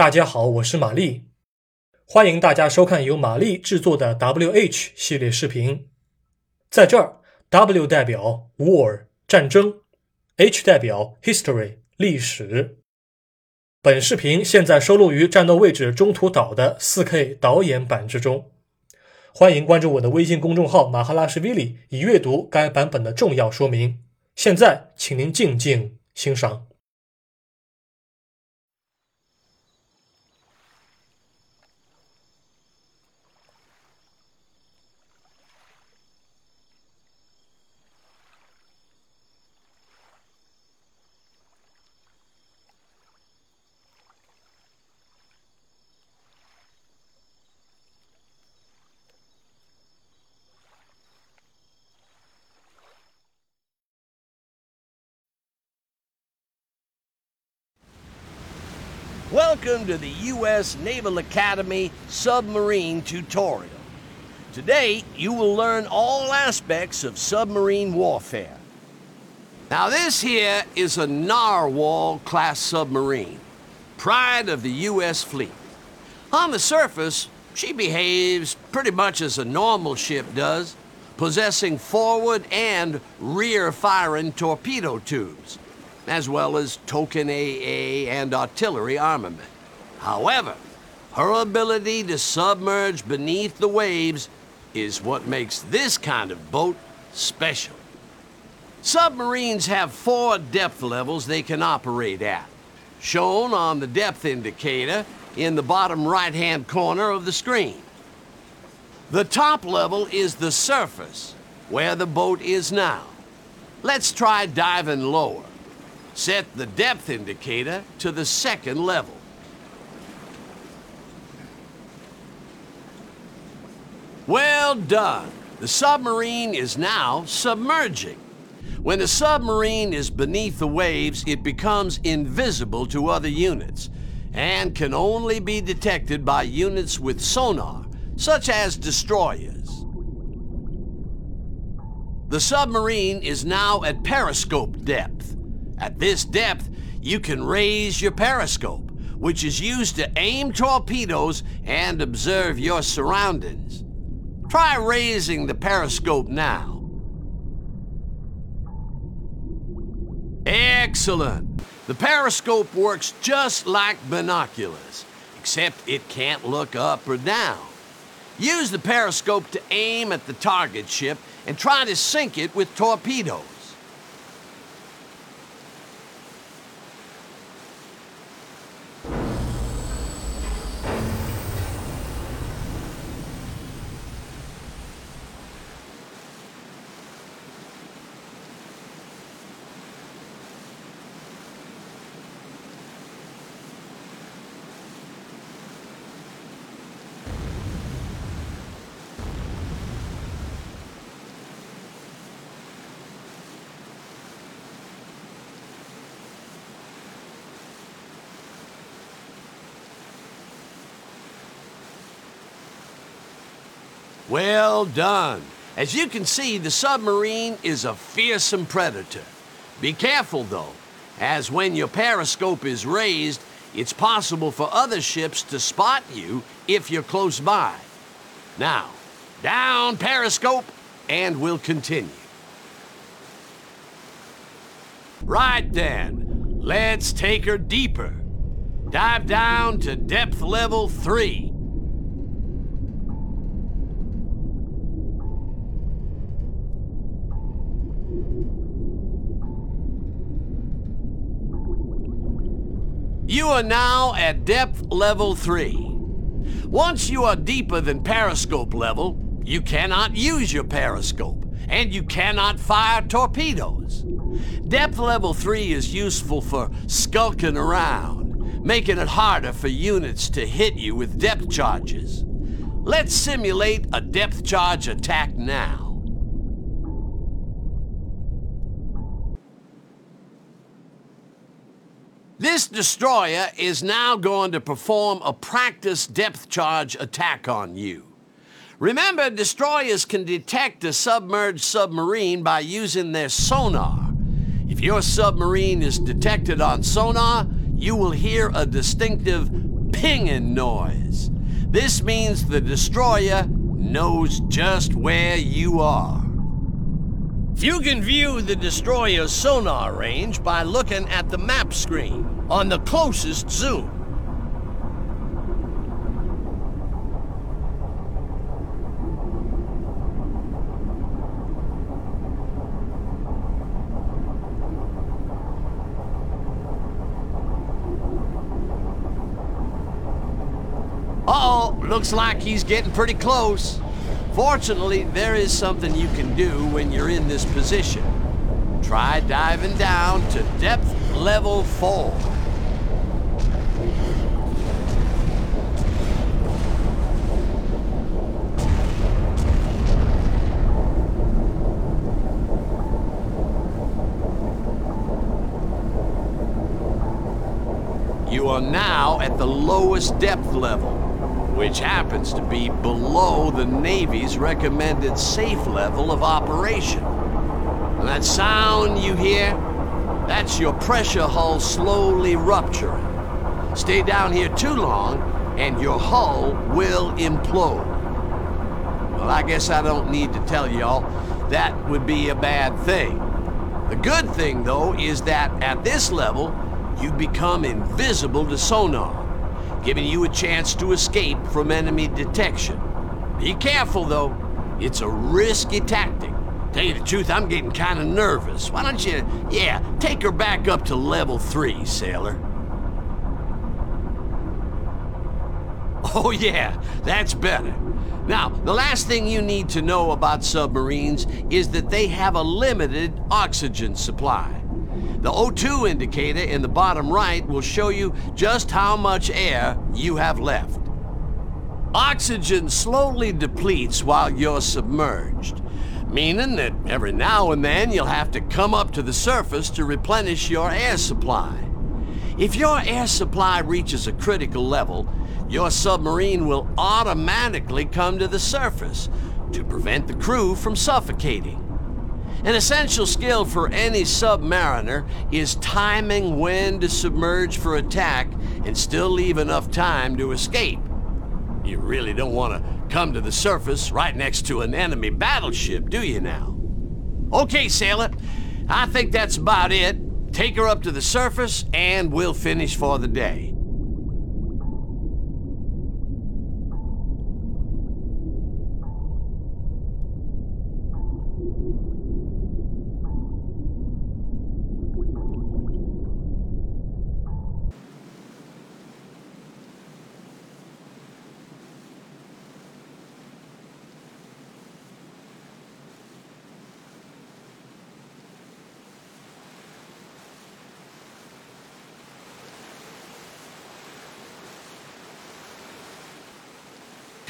大家好，我是玛丽，欢迎大家收看由玛丽制作的 WH 系列视频。在这儿，W 代表 War 战争，H 代表 History 历史。本视频现在收录于《战斗位置：中途岛》的 4K 导演版之中。欢迎关注我的微信公众号“马哈拉什 v 里”，以阅读该版本的重要说明。现在，请您静静欣赏。Welcome to the U.S. Naval Academy Submarine Tutorial. Today, you will learn all aspects of submarine warfare. Now this here is a Narwhal class submarine, pride of the U.S. fleet. On the surface, she behaves pretty much as a normal ship does, possessing forward and rear firing torpedo tubes as well as token AA and artillery armament. However, her ability to submerge beneath the waves is what makes this kind of boat special. Submarines have four depth levels they can operate at, shown on the depth indicator in the bottom right-hand corner of the screen. The top level is the surface, where the boat is now. Let's try diving lower. Set the depth indicator to the second level. Well done. The submarine is now submerging. When the submarine is beneath the waves, it becomes invisible to other units and can only be detected by units with sonar, such as destroyers. The submarine is now at periscope depth. At this depth, you can raise your periscope, which is used to aim torpedoes and observe your surroundings. Try raising the periscope now. Excellent. The periscope works just like binoculars, except it can't look up or down. Use the periscope to aim at the target ship and try to sink it with torpedoes. Well done. As you can see, the submarine is a fearsome predator. Be careful, though, as when your periscope is raised, it's possible for other ships to spot you if you're close by. Now, down periscope, and we'll continue. Right then, let's take her deeper. Dive down to depth level 3. You are now at depth level 3. Once you are deeper than periscope level, you cannot use your periscope, and you cannot fire torpedoes. Depth level 3 is useful for skulking around, making it harder for units to hit you with depth charges. Let's simulate a depth charge attack now. This destroyer is now going to perform a practice depth charge attack on you. Remember, destroyers can detect a submerged submarine by using their sonar. If your submarine is detected on sonar, you will hear a distinctive pinging noise. This means the destroyer knows just where you are. You can view the destroyer's sonar range by looking at the map screen on the closest zoom. Uh-oh, looks like he's getting pretty close. Fortunately, there is something you can do when you're in this position. Try diving down to depth level 4. You are now at the lowest depth level, which happens to be below the Navy's recommended safe level of operation. And that sound you hear, that's your pressure hull slowly rupturing. Stay down here too long, and your hull will implode. Well, I guess I don't need to tell y'all that would be a bad thing. The good thing, though, is that at this level, you become invisible to sonar, giving you a chance to escape from enemy detection. Be careful, though. It's a risky tactic. Tell you the truth, I'm getting kind of nervous. Why don't you, yeah, take her back up to level three, sailor? Oh, yeah, that's better. Now, the last thing you need to know about submarines is that they have a limited oxygen supply. The O2 indicator in the bottom right will show you just how much air you have left. Oxygen slowly depletes while you're submerged, meaning that every now and then you'll have to come up to the surface to replenish your air supply. If your air supply reaches a critical level, your submarine will automatically come to the surface to prevent the crew from suffocating. An essential skill for any submariner is timing when to submerge for attack and still leave enough time to escape. You really don't want to come to the surface right next to an enemy battleship, do you now? Okay, sailor, I think that's about it. Take her up to the surface and we'll finish for the day.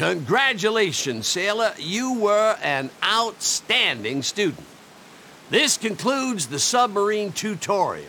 Congratulations, sailor. You were an outstanding student. This concludes the submarine tutorial.